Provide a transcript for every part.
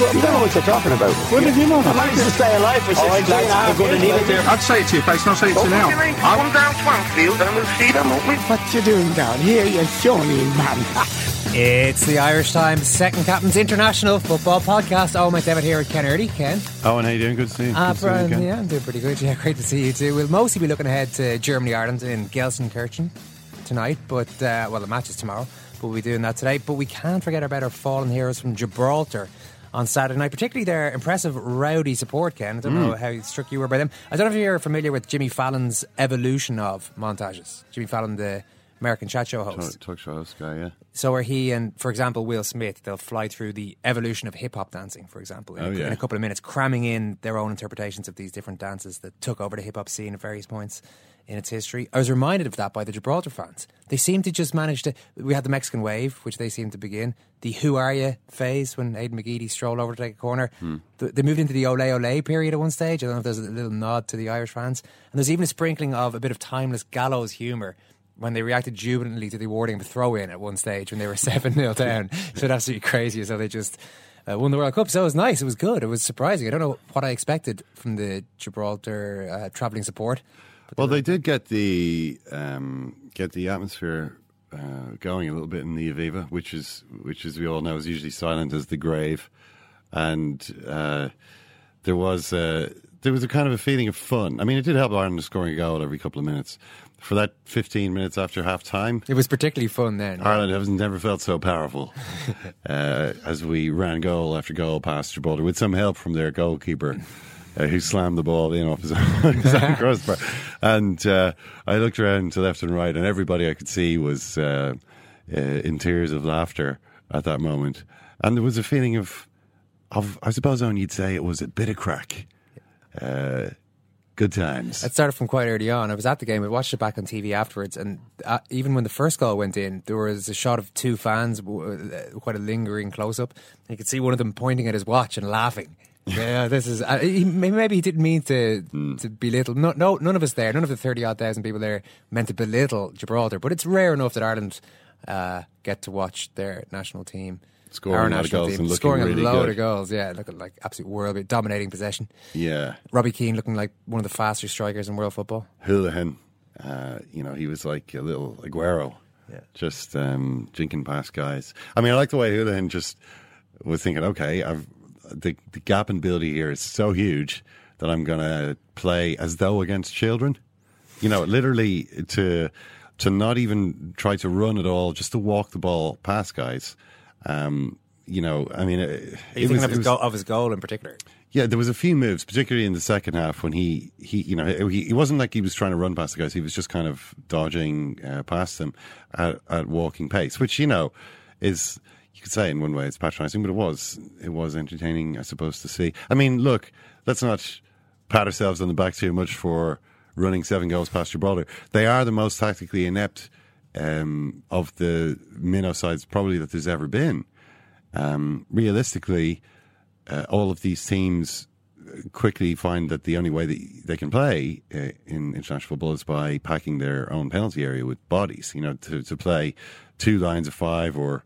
me. You don't know what you're talking about. What did you know? I managed to stay alive for 16 right, lads, hours. I'm gonna need it there. I'd say it to your face, and I'll say it to you now. Come down Swansfield and we'll see them, won't we? What you doing down here, you shawny man? It's the Irish Times Second Captain's International Football Podcast. Oh, my David here with Ken Early. Ken. Oh, and how are you doing? Good to see you. Good to see you again. yeah, I'm doing pretty good. Yeah, great to see you too. We'll mostly be looking ahead to Germany Ireland in Gelsenkirchen tonight, but uh, well, the match is tomorrow. But we'll be doing that today. But we can't forget about our fallen heroes from Gibraltar on Saturday night, particularly their impressive rowdy support. Ken, I don't know mm. how struck you were by them. I don't know if you're familiar with Jimmy Fallon's evolution of montages. Jimmy Fallon, the American chat show host. Talk, talk show host guy, yeah. So are he and, for example, Will Smith, they'll fly through the evolution of hip hop dancing, for example, in, Oh, a, yeah. in a couple of minutes, cramming in their own interpretations of these different dances that took over the hip hop scene at various points in its history. I was reminded of that by the Gibraltar fans. They seem to just manage to. We had the Mexican wave, which they seem to begin. The Who Are You phase when Aiden McGeady strolled over to take a corner. Hmm. Th- They moved into the Ole Ole period at one stage. I don't know if there's a little nod to the Irish fans. And there's even a sprinkling of a bit of timeless gallows humour when they reacted jubilantly to the awarding of a throw in at one stage when they were 7 0 down. So absolutely crazy. So they just uh, won the World Cup. So it was nice. It was good. It was surprising. I don't know what I expected from the Gibraltar uh, travelling support. Well, they did get the um, get the atmosphere uh, going a little bit in the Aviva, which is which, as we all know, is usually silent as the grave, and uh, there was a, there was a kind of a feeling of fun. I mean, it did help Ireland scoring a goal every couple of minutes. For that 15 minutes after half time, It was particularly fun then. Ireland has never felt so powerful uh, as we ran goal after goal past Gibraltar with some help from their goalkeeper. Uh, who slammed the ball in off his own, his own crossbar? And uh, I looked around to left and right, and everybody I could see was uh, uh, in tears of laughter at that moment. And there was a feeling of, of I suppose, on you'd say it was a bit of crack. Uh, good times. It started from quite early on. I was at the game. I watched it back on TV afterwards, and uh, even when the first goal went in, there was a shot of two fans, quite a lingering close up. You could see one of them pointing at his watch and laughing. Yeah, this is. Uh, he, maybe he didn't mean to to belittle. No, no, none of us there, none of the thirty odd thousand people there meant to belittle Gibraltar. But it's rare enough that Ireland uh, get to watch their national team. Scoring our a lot of national goals team, and scoring really a load good. of goals. Yeah, looking like absolute world, dominating possession. yeah. Robbie Keane looking like one of the faster strikers in world football. Hoolahan, uh, you know, he was like a little Aguero, just um, jinking past guys. I mean, I like the way Hoolahan just was thinking, okay, I've, the, the gap in ability here is so huge that I'm going to play as though against children. You know, literally to to not even try to run at all, just to walk the ball past guys. Um, you know, I mean, it, it thinking was- of, his was- goal, of his goal in particular? yeah, there was a few moves, particularly in the second half when he, he you know, he, he wasn't like he was trying to run past the guys. He was just kind of dodging uh, past them at, at walking pace, which you know is you could say in one way it's patronising, but it was it was entertaining, I suppose, to see. I mean, look, let's not pat ourselves on the back too much for running seven goals past Gibraltar. They are the most tactically inept um, of the minnow sides probably that there's ever been. Um, realistically, uh, all of these teams quickly find that the only way that they can play uh, in international football is by packing their own penalty area with bodies. You know, to, to play two lines of five or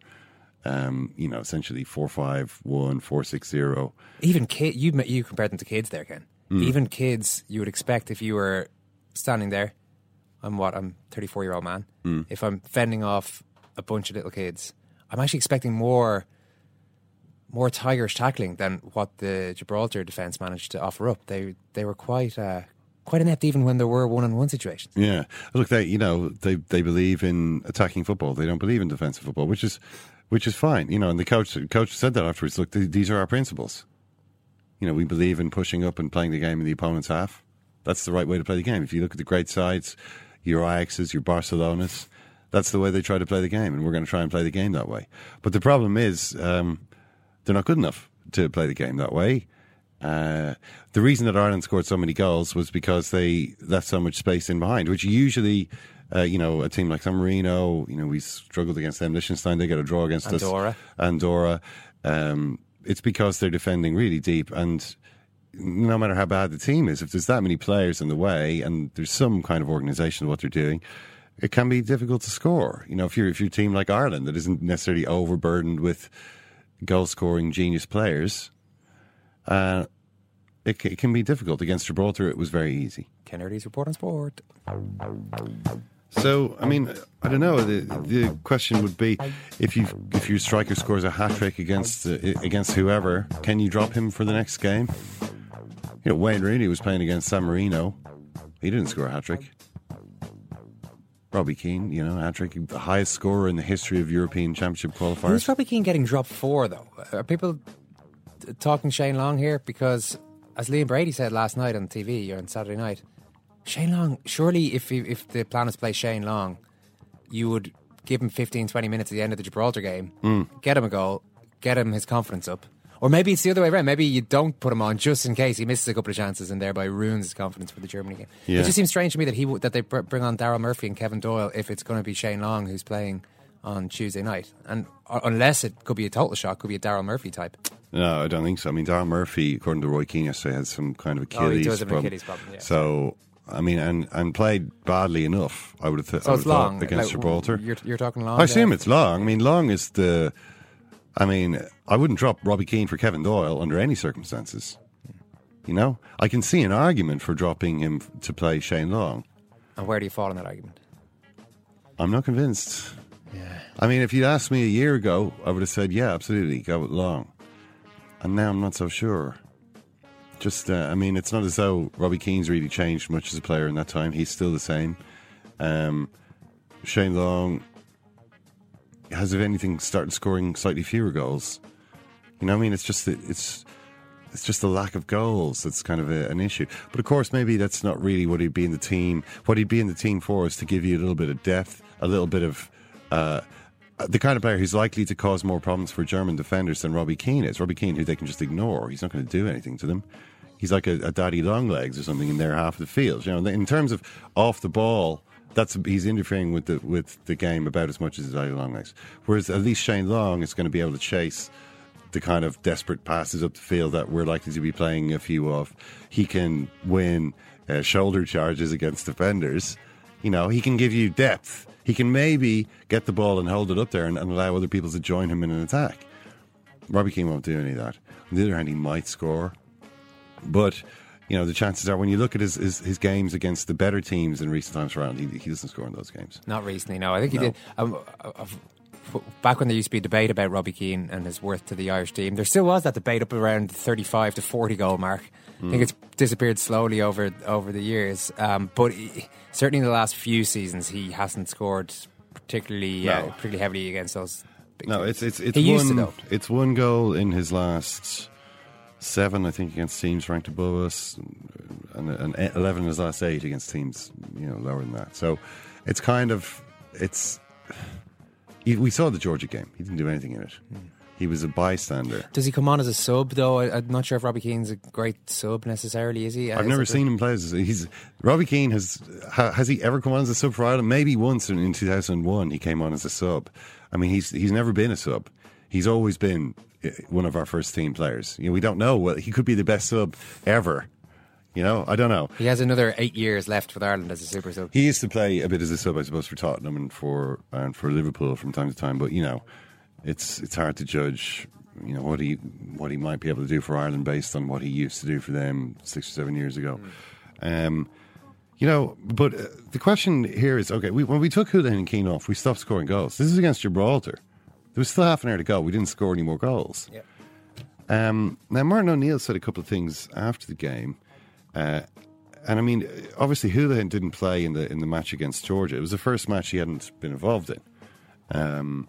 um, you know, essentially four five one four six zero. Even kid, you you compared them to kids there, Ken. Mm. Even kids, you would expect if you were standing there. I'm what I'm 34 year old man. Mm. If I'm fending off a bunch of little kids, I'm actually expecting more more tigerish tackling than what the Gibraltar defence managed to offer up. They they were quite uh, quite inept even when there were one on one situations. Yeah, look, they you know they they believe in attacking football. They don't believe in defensive football, which is which is fine. You know, and the coach coach said that afterwards. Look, th- these are our principles. You know, we believe in pushing up and playing the game in the opponent's half. That's the right way to play the game. If you look at the great sides, your Ajaxes, your Barcelonas, that's the way they try to play the game, and we're going to try and play the game that way. But the problem is, um, they're not good enough to play the game that way. Uh, the reason that Ireland scored so many goals was because they left so much space in behind, which usually, uh, you know, a team like San Marino, you know, we struggled against them. Liechtenstein, they get a draw against Andorra. us. Andorra. Um, it's because they're defending really deep, and no matter how bad the team is, if there's that many players in the way and there's some kind of organisation of what they're doing, it can be difficult to score. You know, if you're if you're a team like Ireland that isn't necessarily overburdened with goal scoring genius players, uh, it, it, can be difficult. Against Gibraltar, it was very easy. Kennedy's report on sport. So, I mean, I don't know. The, the question would be, if you if your striker scores a hat trick against uh, against whoever, can you drop him for the next game? You know, Wayne Rooney was playing against San Marino. He didn't score a hat trick. Robbie Keane, you know, hat trick, the highest scorer in the history of European Championship qualifiers. Who's Robbie Keane getting dropped for, though? Are people talking Shane Long here? Because, as Liam Brady said last night on TV or on Saturday night, Shane Long, surely if if the plan is play Shane Long, you would give him 15, 20 minutes at the end of the Gibraltar game, mm. get him a goal, get him his confidence up. Or maybe it's the other way around. Maybe you don't put him on just in case he misses a couple of chances and thereby ruins his confidence for the Germany game. Yeah. It just seems strange to me that he that they bring on Daryl Murphy and Kevin Doyle if it's going to be Shane Long who's playing on Tuesday night, and unless it could be a total shock, could be a Daryl Murphy type. No, I don't think so. I mean, Daryl Murphy, according to Roy Keane yesterday, has some kind of Achilles oh, he does have problem. Achilles problem yeah. So. I mean, and, and played badly enough. I would have, th- so I would thought against like, Gibraltar. You're, you're talking long. I assume there. it's long. I mean, long is the. I mean, I wouldn't drop Robbie Keane for Kevin Doyle under any circumstances. You know, I can see an argument for dropping him to play Shane Long. And where do you fall in that argument? I'm not convinced. Yeah. I mean, if you'd asked me a year ago, I would have said, yeah, absolutely, go with Long. And now I'm not so sure. Just, uh, I mean, it's not as though Robbie Keane's really changed much as a player in that time. He's still the same. Um, Shane Long has, if anything, started scoring slightly fewer goals. You know, I mean, it's just it's it's just the lack of goals that's kind of a, an issue. But of course, maybe that's not really what he'd be in the team. What he'd be in the team for is to give you a little bit of depth, a little bit of. Uh, the kind of player who's likely to cause more problems for German defenders than Robbie Keane is. Robbie Keane, who they can just ignore. He's not going to do anything to them. He's like a, a daddy long legs or something in their half of the field. You know, in terms of off the ball, that's he's interfering with the with the game about as much as daddy long legs. Whereas at least Shane Long is going to be able to chase the kind of desperate passes up the field that we're likely to be playing a few of. He can win uh, shoulder charges against defenders. You know, he can give you depth. He can maybe get the ball and hold it up there and, and allow other people to join him in an attack. Robbie Keane won't do any of that. On the other hand, he might score, but you know the chances are when you look at his his, his games against the better teams in recent times around, he, he doesn't score in those games. Not recently, no. I think he No. did. Um, uh, back when there used to be a debate about Robbie Keane and his worth to the Irish team, there still was that debate up around the 35 to 40 goal mark. I Mm. think it's disappeared slowly over over the years, um, but he, certainly in the last few seasons, he hasn't scored particularly uh, No. particularly heavily against those. No, teams. it's it's it's he one it's one goal in his last seven, I think, against teams ranked above us, and, and eleven in his last eight against teams you know lower than that. So it's kind of it's. We saw the Georgia game. He didn't do anything in it. He was a bystander. Does he come on as a sub though? I, I'm not sure if Robbie Keane's a great sub necessarily. Is he? I've is never seen him play as he's Robbie Keane has has he ever come on as a sub for Ireland? Maybe once in, in 2001 he came on as a sub. I mean he's he's never been a sub. He's always been uh, one of our first team players. You know, we don't know. Well, he could be the best sub ever. You know, I don't know. He has another eight years left with Ireland as a super sub. He used to play a bit as a sub, I suppose, for Tottenham and for and for Liverpool from time to time. But you know, it's it's hard to judge. You know what he what he might be able to do for Ireland based on what he used to do for them six or seven years ago. Um, you know, but uh, the question here is okay. We, when we took Hoolahan and Keane off, we stopped scoring goals. This is against Gibraltar. There was still half an hour to go. We didn't score any more goals. Yep. Um, now, Martin O'Neill said a couple of things after the game. Uh, and I mean, obviously, Hoolahan didn't play in the in the match against Georgia. It was the first match he hadn't been involved in. Um,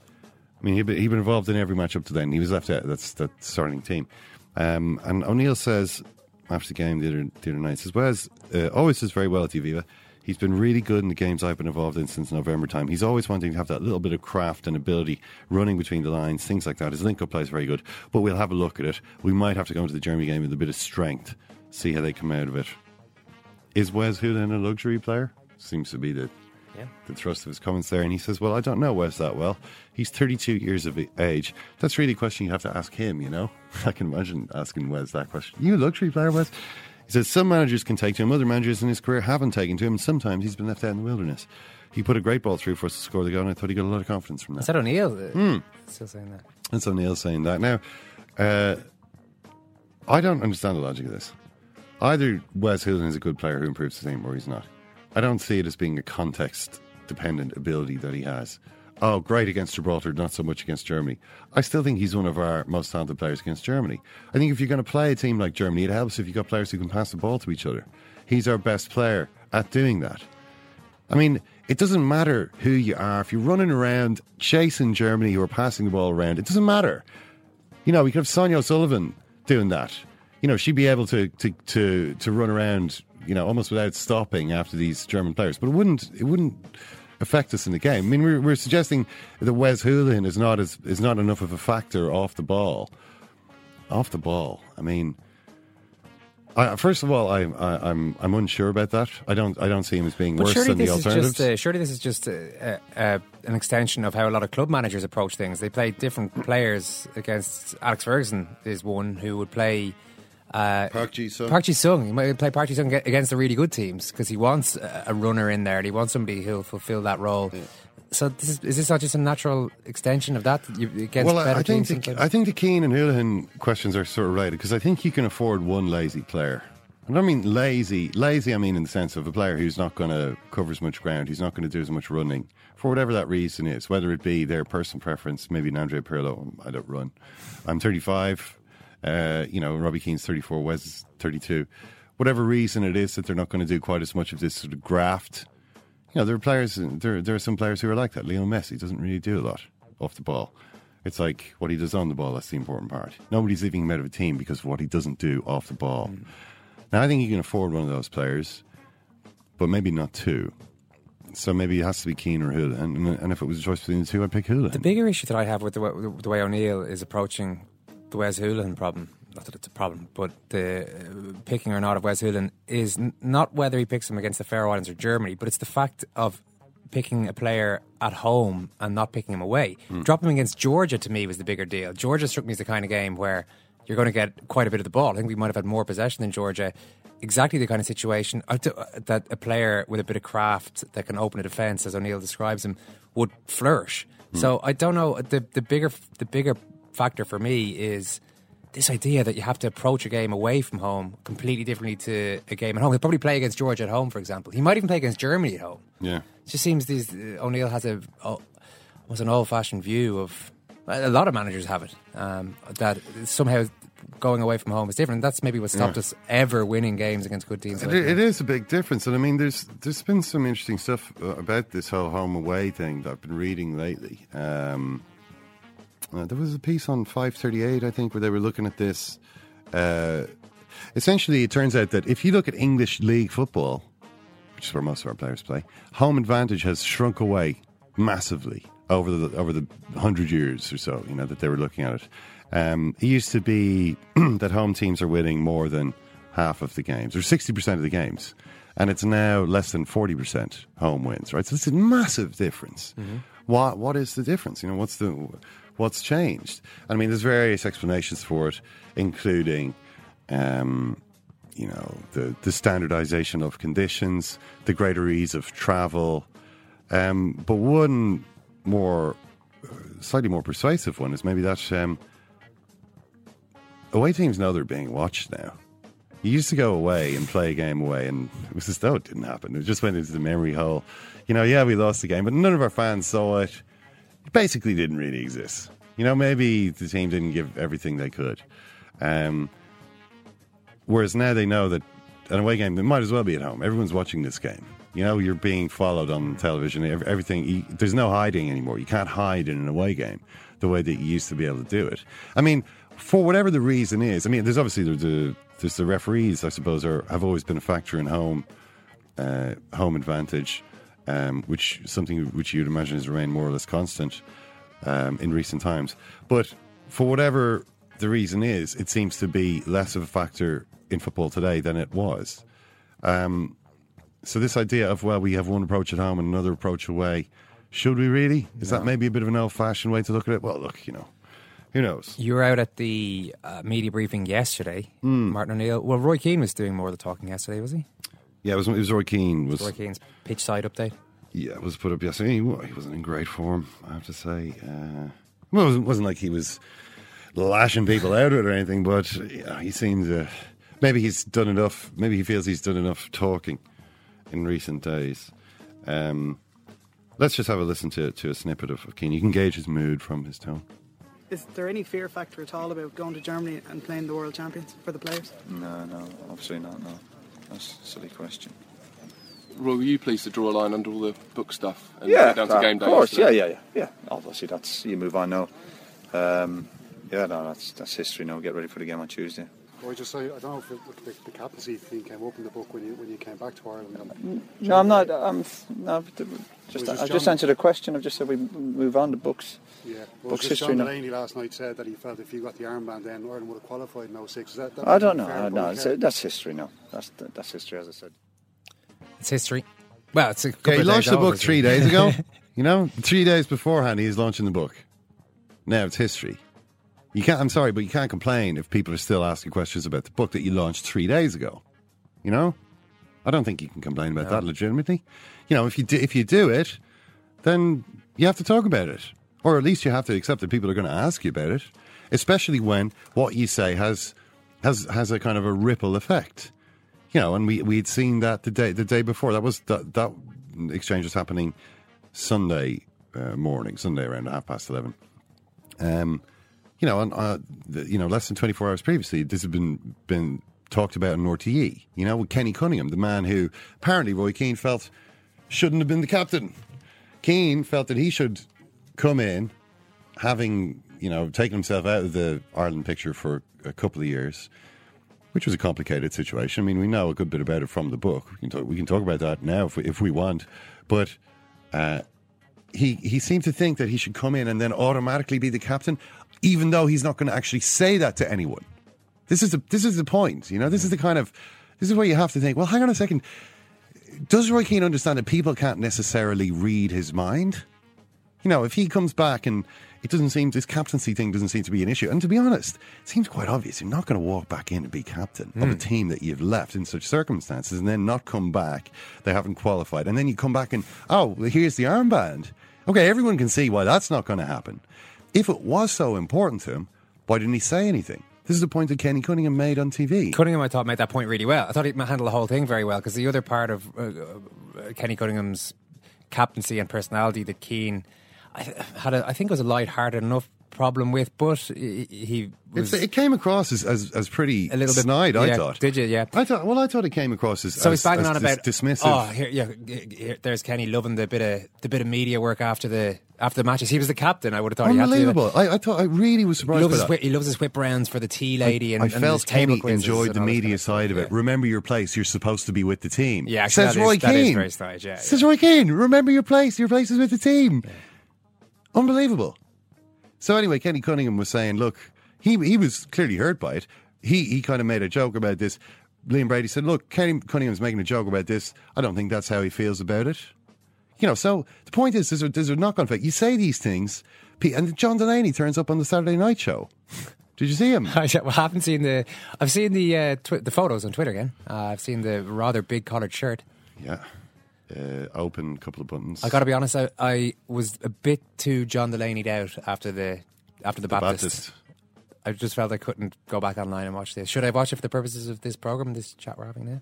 I mean, he'd been, he'd been involved in every match up to then. He was left out. That's that starting team. Um, and O'Neill says after the game the other, the other night, says Wes uh, always does very well at Viva. He's been really good in the games I've been involved in since November time. He's always wanting to have that little bit of craft and ability, running between the lines, things like that. His link-up play is very good, but we'll have a look at it. We might have to go into the Germany game with a bit of strength, see how they come out of it. Is Wes Hoolahan a luxury player? Seems to be the Yeah. the thrust of his comments there. And he says, Well, I don't know Wes that well. He's 32 years of age. That's really a question you have to ask him, you know? I can imagine asking Wes that question. You a luxury player, Wes? He says, Some managers can take to him, other managers in his career haven't taken to him, and sometimes he's been left out in the wilderness. He put a great ball through for us to score the goal, and I thought he got a lot of confidence from that. Is that O'Neill? Hmm. Still saying that. That's O'Neill saying that. Now, uh, I don't understand the logic of this. Either Wes Hoolahan is a good player who improves the team, or he's not. I don't see it as being a context-dependent ability that he has. Oh, great against Gibraltar, not so much against Germany. I still think he's one of our most talented players against Germany. I think if you're going to play a team like Germany, it helps if you've got players who can pass the ball to each other. He's our best player at doing that. I mean, it doesn't matter who you are. If you're running around chasing Germany who are passing the ball around, it doesn't matter. You know, we could have Sonia O'Sullivan doing that. You know, she'd be able to to to to run around, you know, almost without stopping after these German players. But it wouldn't it wouldn't affect us in the game. I mean, we're, we're suggesting that Wes Hoolahan is not as is not enough of a factor off the ball. Off the ball. I mean, I, first of all, I, I, I'm I'm unsure about that. I don't I don't see him as being But worse than the this is alternatives. just uh, surely this is just uh, uh, an extension of how a lot of club managers approach things. They play different players against Alex Ferguson is one who would play. Uh, Park Ji-sung. Park Ji Sung. He might play Park Ji Sung against the really good teams because he wants a runner in there and he wants somebody who'll fulfil that role. So this is, is this not just a natural extension of that you, against well, I, think the? I think the Keane and Hoolahan questions are sort of related because I think you can afford one lazy player. I don't mean lazy. Lazy, I mean in the sense of a player who's not going to cover as much ground, he's not going to do as much running for whatever that reason is. Whether it be their personal preference, maybe an Andre Pirlo, I don't run. I'm 35. Uh, you know, Robbie Keane's 34. Wes is 32. Whatever reason it is that they're not going to do quite as much of this sort of graft. You know, there are players. There, there are some players who are like that. Lionel Messi doesn't really do a lot off the ball. It's like what he does on the ball. That's the important part. Nobody's leaving him out of a team because of what he doesn't do off the ball. Now, I think you can afford one of those players, but maybe not two. So maybe it has to be Keane or Hoolahan. And, and if it was a choice between the two, I'd pick Hoolahan. The bigger issue that I have with the way, the way O'Neill is approaching the Wes Hoolahan problem, not that it's a problem, but the uh, picking or not of Wes Hoolahan is n- not whether he picks him against the Faroe Islands or Germany, but it's the fact of picking a player at home and not picking him away. Dropping him against Georgia to me was the bigger deal. Georgia struck me as the kind of game where you're going to get quite a bit of the ball. I think we might have had more possession than Georgia. Exactly the kind of situation uh, uh, that a player with a bit of craft that can open a defence, as O'Neill describes him, would flourish. So I don't know. The the bigger the bigger factor for me is this idea that you have to approach a game away from home completely differently to a game at home. He'll probably play against Georgia at home, for example. He might even play against Germany at home. yeah. It just seems these uh, O'Neill has a oh, was an old fashioned view of a lot of managers have it um, that somehow going away from home is different. That's maybe what stopped Yeah. us ever winning games against good teams. It, like it is a big difference, and I mean, there's there's been some interesting stuff uh, about this whole home away thing that I've been reading lately. Um, uh, there was a piece on 538, I think, where they were looking at this. Uh, essentially, it turns out that if you look at English league football, which is where most of our players play, home advantage has shrunk away massively over the over the hundred years or so. You know that they were looking at it. Um, it used to be that home teams are winning more than half of the games, or sixty percent of the games, and it's now less than forty percent home wins. Right, so it's a massive difference. What what is the difference? You know, what's the what's changed. I mean, there's various explanations for it, including, um, you know, the the standardization of conditions, the greater ease of travel. Um, but one more, slightly more persuasive one is maybe that um, away teams know they're being watched now. You used to go away and play a game away, and it was as though it didn't happen. It just went into the memory hole. You know, yeah, we lost the game, but none of our fans saw it. Basically didn't really exist. You know, maybe the team didn't give everything they could. Um, whereas now they know that an away game, they might as well be at home. Everyone's watching this game. You know, you're being followed on television. Everything, there's no hiding anymore. You can't hide in an away game the way that you used to be able to do it. I mean, for whatever the reason is, I mean, there's obviously the, the there's the referees, I suppose, are have always been a factor in home uh, home advantage, um, which something which you'd imagine has remained more or less constant um, in recent times. But for whatever the reason is, it seems to be less of a factor in football today than it was. Um, so this idea of well, we have one approach at home and another approach away. Should we really? Is that maybe a bit of an old-fashioned way to look at it? Well, look, you know, who knows? You were out at the uh, media briefing yesterday, Martin O'Neill. Well, Roy Keane was doing more of the talking yesterday, was he? Yeah, it was, it was Roy Keane. Was Roy Keane's pitch side update. Yeah, it was put up yesterday. He, wa- he wasn't in great form, I have to say. Uh, well, it wasn't, wasn't like he was lashing people out or anything, but yeah, he seems. Uh, maybe he's done enough. Maybe he feels he's done enough talking in recent days. Um, let's just have a listen to, to a snippet of, of Keane. You can gauge his mood from his tone. Is there any fear factor at all about going to Germany and playing the world champions for the players? No, no, obviously not. No, that's a silly question. Roy, were you pleased to draw a line under all the book stuff and yeah, get down to that- game day? of course. Yeah, yeah, yeah, yeah. Obviously, that's you move on now. Um, yeah, no, that's that's history now. Get ready for the game on Tuesday. Or just say, I don't know if the, the, the captaincy thing came up in the book when you when you came back to Ireland. Um, and- No, I'm not. I'm no. but the- Just, Was this I've just answered a question. I've just said we move on to books. Yeah, well, books history John now. Delaney last night said that he felt if you got the armband, then Ireland would have qualified in 06. Is that, that I don't know. fair I, no, Roy it's, that's history No, That's that's history, as I said. It's history. Well, it's a couple Yeah, he of launched days the book three days ago. you know, three days beforehand, he was launching the book. Now it's history. You can't. I'm sorry, but you can't complain if people are still asking questions about the book that you launched three days ago. You know, I don't think you can complain about that legitimately. You know, if you do, if you do it, then you have to talk about it, or at least you have to accept that people are going to ask you about it, especially when what you say has has has a kind of a ripple effect. You know, and we we'd seen that the day the day before. That was that that exchange was happening Sunday uh, morning, Sunday around half past eleven. Um, you know, and, uh, you know, less than twenty four hours previously, this had been been talked about in RTE. You know, with Kenny Cunningham, the man who apparently Roy Keane felt shouldn't have been the captain. Keane felt that he should come in, having you know taken himself out of the Ireland picture for a couple of years, which was a complicated situation. I mean, we know a good bit about it from the book. We can talk, we can talk about that now if we, if we want, but. Uh, he he seemed to think that he should come in and then automatically be the captain, even though he's not going to actually say that to anyone. This is the this is the point, you know. This is the kind of this is where you have to think. Well, hang on a second. Does Roy Keane understand that people can't necessarily read his mind? You know, if he comes back and it doesn't seem this captaincy thing doesn't seem to be an issue. And to be honest, it seems quite obvious. You're not going to walk back in and be captain of a hmm. team that you've left in such circumstances and then not come back. They haven't qualified, and then you come back and oh, here's the armband. Okay, everyone can see why that's not going to happen. If it was so important to him, why didn't he say anything? This is the point that Kenny Cunningham made on TV. Cunningham, I thought, made that point really well. I thought he handled the whole thing very well because the other part of uh, uh, Kenny Cunningham's captaincy and personality that Keane I, had, a, I think, it was a light-hearted enough problem with, but he, he was it came across as, as, as pretty a little bit snide, I thought. Did you? Yeah. I thought. Well, I thought it came across as So as, he's banging on dis- about dismissive. Oh, here, yeah, here, there's Kenny loving the bit of the bit of media work after the after the matches. He was the captain. I would have thought he had to do Unbelievable! I, I thought I really was He surprised loves, by his whip, he loves his whip rounds for the tea lady and, I and felt his Kenny quizzes enjoyed the media kind of side of it. yeah. Remember your place. You're supposed to be with the team. Yeah, actually, says Roy is Keane. yeah, says Roy Keane. Remember your place. Your place is with the team. Unbelievable. So anyway, Kenny Cunningham was saying, look, he he was clearly hurt by it. He he kind of made a joke about this. Liam Brady said, look, Kenny Cunningham's making a joke about this. I don't think that's how he feels about it. You know, so the point is, there's a, there's a knock-on effect. You say these things, and John Delaney turns up on the Saturday Night Show. Did you see him? I haven't seen the. I've seen the uh, tw- the photos on Twitter again. Uh, I've seen the rather big collared shirt. Yeah. Uh, open a couple of buttons. I got to be honest. I, I was a bit too John Delaney'd out after the after the, The Baptist. Baptist. I just felt I couldn't go back online and watch this. Should I watch it for the purposes of this program, this chat we're having now?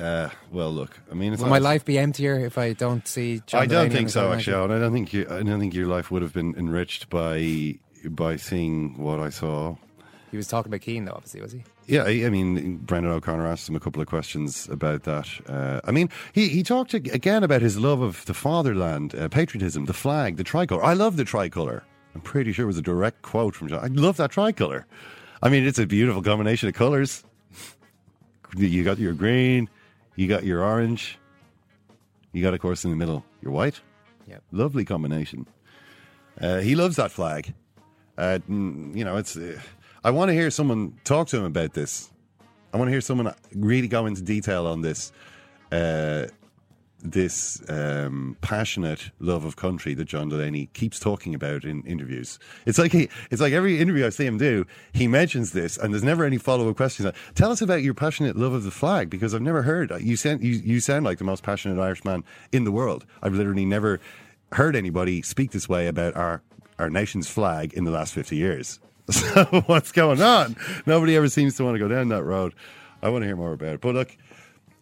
Uh, well, look. I mean, it's Will my life be emptier if I don't see John I don't on think so, actually. Alan. I don't think you. I don't think your life would have been enriched by by seeing what I saw. He was talking about Keane, though. Obviously, was he? Yeah, I I mean, Brendan O'Connor asked him a couple of questions about that. Uh, I mean, he, he talked again about his love of the fatherland, uh, patriotism, the flag, the tricolour. I love the tricolour. I'm pretty sure it was a direct quote from John. I love that tricolour. I mean, it's a beautiful combination of colours. You got your green, you got your orange, you got, of course, in the middle, your white. Yep. Lovely combination. Uh, he loves that flag. Uh, you know, it's. I want to hear someone talk to him about this. I want to hear someone really go into detail on this. Uh, this um, passionate love of country that John Delaney keeps talking about in interviews. It's like he, it's like every interview I see him do, he mentions this, and there's never any follow up questions. Tell us about your passionate love of the flag, because I've never heard you sound you, you sound like the most passionate Irishman in the world. I've literally never heard anybody speak this way about our our nation's flag in the last fifty years. So what's going on? Nobody ever seems to want to go down that road. I want to hear more about it. But look,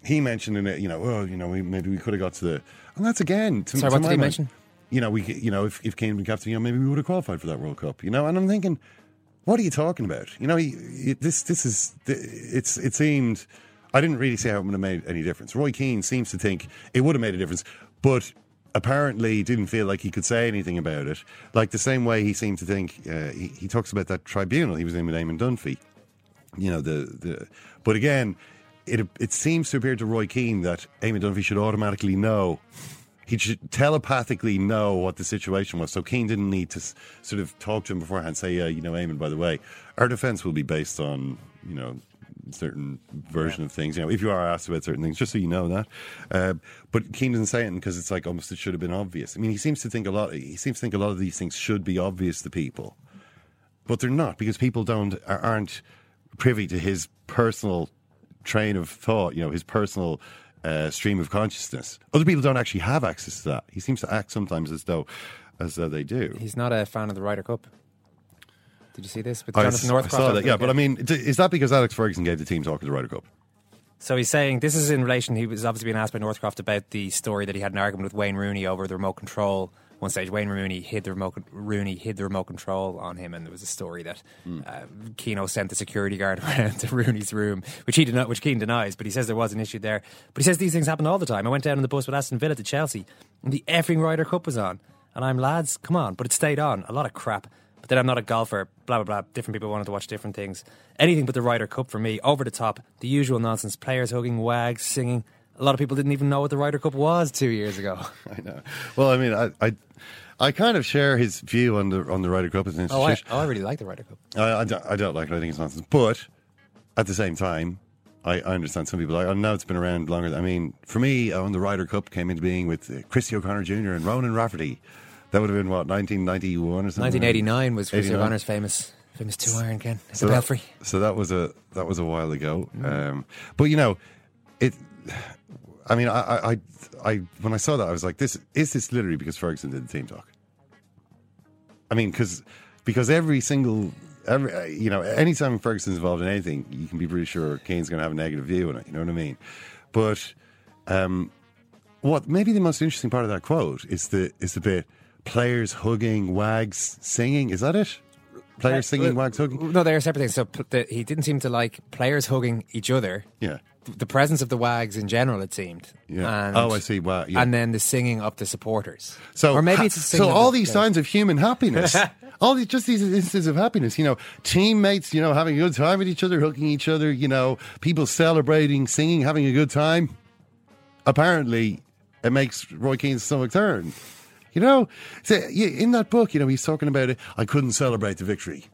he mentioned in it, you know, well, you know, we, maybe we could have got to the, and that's again. To, Sorry, to what did he mention? You know, we, you know, if if Kane had been captain, you know, maybe we would have qualified for that World Cup. You know, and I'm thinking, what are you talking about? You know, he, he- this this is it's it seemed. I didn't really see how it would have made any difference. Roy Keane seems to think it would have made a difference, but apparently didn't feel like he could say anything about it. Like the same way he seemed to think. Uh, he, he talks about that tribunal he was in with Eamon Dunphy you know the the but again it it seems to appear to Roy Keane that Eamon Dunphy should automatically know he should telepathically know what the situation was so Keane didn't need to s- sort of talk to him beforehand say uh, you know Eamon by the way our defense will be based on you know certain version of things you know if you are asked about certain things just so you know that uh, but Keane doesn't say it because it's like almost it should have been obvious I mean he seems to think a lot he seems to think a lot of these things should be obvious to people but they're not because people don't are- aren't privy to his personal train of thought. You know, his personal uh, stream of consciousness. Other people don't actually have access to that. He seems to act sometimes as though as though they do. He's not a fan of the Ryder Cup. Did you see this with I, Jonathan s- I Northcroft? saw that, yeah. But I mean, d- is that because Alex Ferguson gave the team talk to the Ryder Cup? So he's saying this is in relation. He was obviously being asked by Northcroft about the story that he had an argument with Wayne Rooney over the remote control. One stage, Wayne Rooney hid the remote. Rooney hid the remote control on him, and there was a story that uh, Keno sent the security guard around to Rooney's room, which he did not, which Keane denies. But he says there was an issue there. But he says these things happen all the time. I went down on the bus with Aston Villa to Chelsea, and the effing Ryder Cup was on, and I'm lads, come on, but it stayed on. A lot of crap. Then I'm not a golfer, blah, blah, blah. Different people wanted to watch different things. Anything but the Ryder Cup for me, over the top, the usual nonsense. Players hugging, wags, singing. A lot of people didn't even know what the Ryder Cup was two years ago. I know. Well, I mean, I, I, I kind of share his view on the on the Ryder Cup as an Oh, I, institution. oh, I really like the Ryder Cup. I, I, don't, I don't like it. I think it's nonsense. But at the same time, I, I understand some people. Like, I know it's been around longer. I mean, for me, uh, when the Ryder Cup came into being with uh, Christy O'Connor Jr. and Ronan Rafferty, that would have been what 1991 or something. 1989 was Chris 89. O'Connor's famous, famous two iron, Ken. At So the that, Belfry. so that was a that was a while ago. Mm. Um, but you know, it. I mean, I, I, I, when I saw that, I was like, "This is this literally because Ferguson did the team talk." I mean, because because every single every you know, anytime Ferguson's involved in anything, you can be pretty sure Kane's going to have a negative view on it. You know what I mean? But um, what maybe the most interesting part of that quote is the is the bit players hugging, wags singing. Is that it? Players singing, uh, wags hugging. No, they're separate things. So p- the, he didn't seem to like players hugging each other. Yeah. The presence of the wags in general, it seemed. Yeah. And, Oh, I see. Wow, yeah. And then the singing of the supporters. So, or maybe it's singing so of all the these players. signs of human happiness, all these just these instances of happiness. You know, teammates, you know, having a good time with each other, hooking each other. You know, people celebrating, singing, having a good time. Apparently, it makes Roy Keane's stomach turn. You know, in that book, you know, he's talking about it. I couldn't celebrate the victory.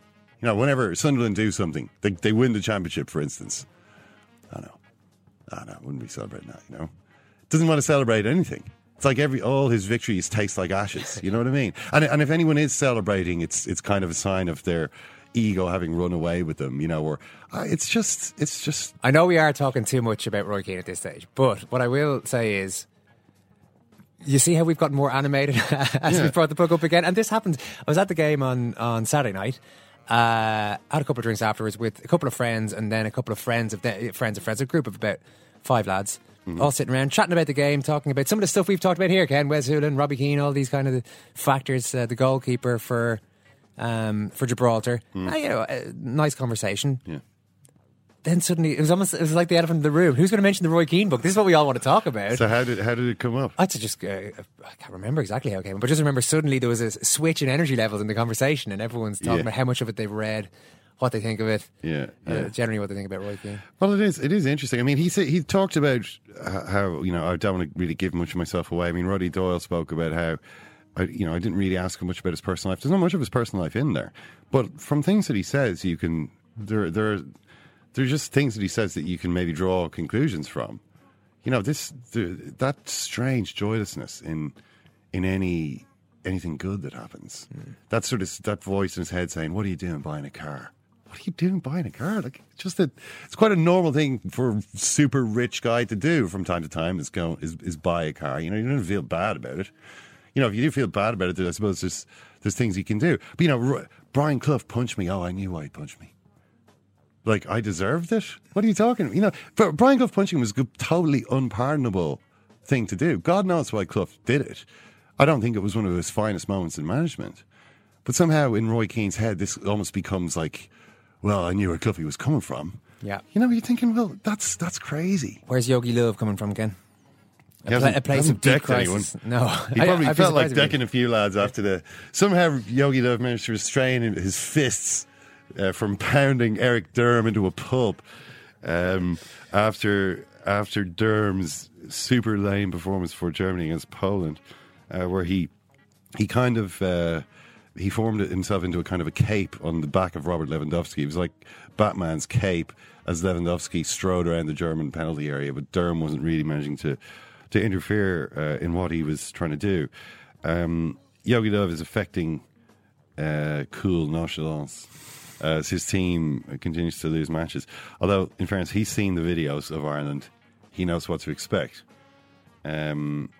You know, whenever Sunderland do something, they they win the championship, for instance. I know, I know, wouldn't be celebrating that. You know, doesn't want to celebrate anything. It's like every all his victories taste like ashes. You know what I mean? And and if anyone is celebrating, it's it's kind of a sign of their ego having run away with them. You know, or uh, it's just it's just I know we are talking too much about Roy Keane at this stage, but what I will say is. You see how we've gotten more animated as Yeah. we brought the book up again, and this happened. I was at the game on on Saturday night. Uh, had a couple of drinks afterwards with a couple of friends, and then a couple of friends of the, friends of friends, a group of about five lads, all sitting around chatting about the game, talking about some of the stuff we've talked about here. Ken Wes Hoolahan, Robbie Keane, all these kind of factors. Uh, the goalkeeper for um, for Gibraltar. Uh, you know, a nice conversation. Yeah. Then suddenly it was almost it was like the elephant in the room. Who's going to mention the Roy Keane book? This is what we all want to talk about. so. How did how did it come up? I just uh, I can't remember exactly how it came, up, but just remember suddenly there was a switch in energy levels in the conversation, and everyone's talking Yeah. about how much of it they've read, what they think of it, Yeah, uh, yeah. generally what they think about Roy Keane. Well, it is. It is interesting. I mean, he said he talked about how you know I don't want to really give much of myself away. I mean, Roddy Doyle spoke about how I, you know I didn't really ask him much about his personal life. There's not much of his personal life in there, but from things that he says, you can there there there's just things that he says that you can maybe draw conclusions from. You know, this the, that strange joylessness in in any anything good that happens. Hmm. That sort of that voice in his head saying, "What are you doing buying a car?" What are you doing buying a car? Like it's just that it's quite a normal thing for a super rich guy to do from time to time. Is go is, is buy a car. You know, you don't feel bad about it. You know, if you do feel bad about it, I suppose there's there's things you can do. But you know, Brian Clough punched me. Oh, I knew why he punched me. Like I deserved it. What are you talking? You know, Brian Clough punching was a totally unpardonable thing to do. God knows why Clough did it. I don't think it was one of his finest moments in management. But somehow in Roy Keane's head, this almost becomes like, well, I knew where Cloughy was coming from. Yeah. You know, you're thinking, well, that's that's crazy. Where's Jogi Löw coming from? He A, pla- hasn't- a place of anyone. No, He probably I'd felt like he decking a few lads after the. Somehow Jogi Löw managed to restrain his fists uh, from pounding Erik Durm into a pulp um, after after Durm's super lame performance for Germany against Poland, uh, where he he kind of uh, he formed himself into a kind of a cape on the back of Robert Lewandowski. It was like Batman's cape as Lewandowski strode around the German penalty area, but Durm wasn't really managing to to interfere uh, in what he was trying to do. Um, Jogi Löw is affecting uh, cool nonchalance as his team continues to lose matches. Although, in fairness, he's seen the videos of Ireland, he knows what to expect. Um,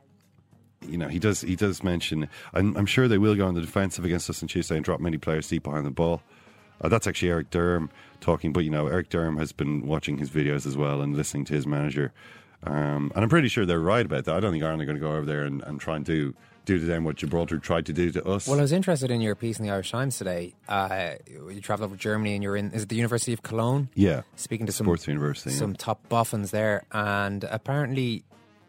you know, he does. He does mention. I'm, I'm sure they will go on the defensive against us on Tuesday and drop many players deep behind the ball. Uh, that's actually Erik Durm talking, but you know, Erik Durm has been watching his videos as well and listening to his manager. Um, and I'm pretty sure they're right about that. I don't think Ireland are going to go over there and, and try and do do to them what Gibraltar tried to do to us. Well, I was interested in your piece in the Irish Times today. Uh, you travelled over Germany and you're in, is it the University of Cologne? Yeah. Speaking to some, Sports University, yeah. some top boffins there. And apparently,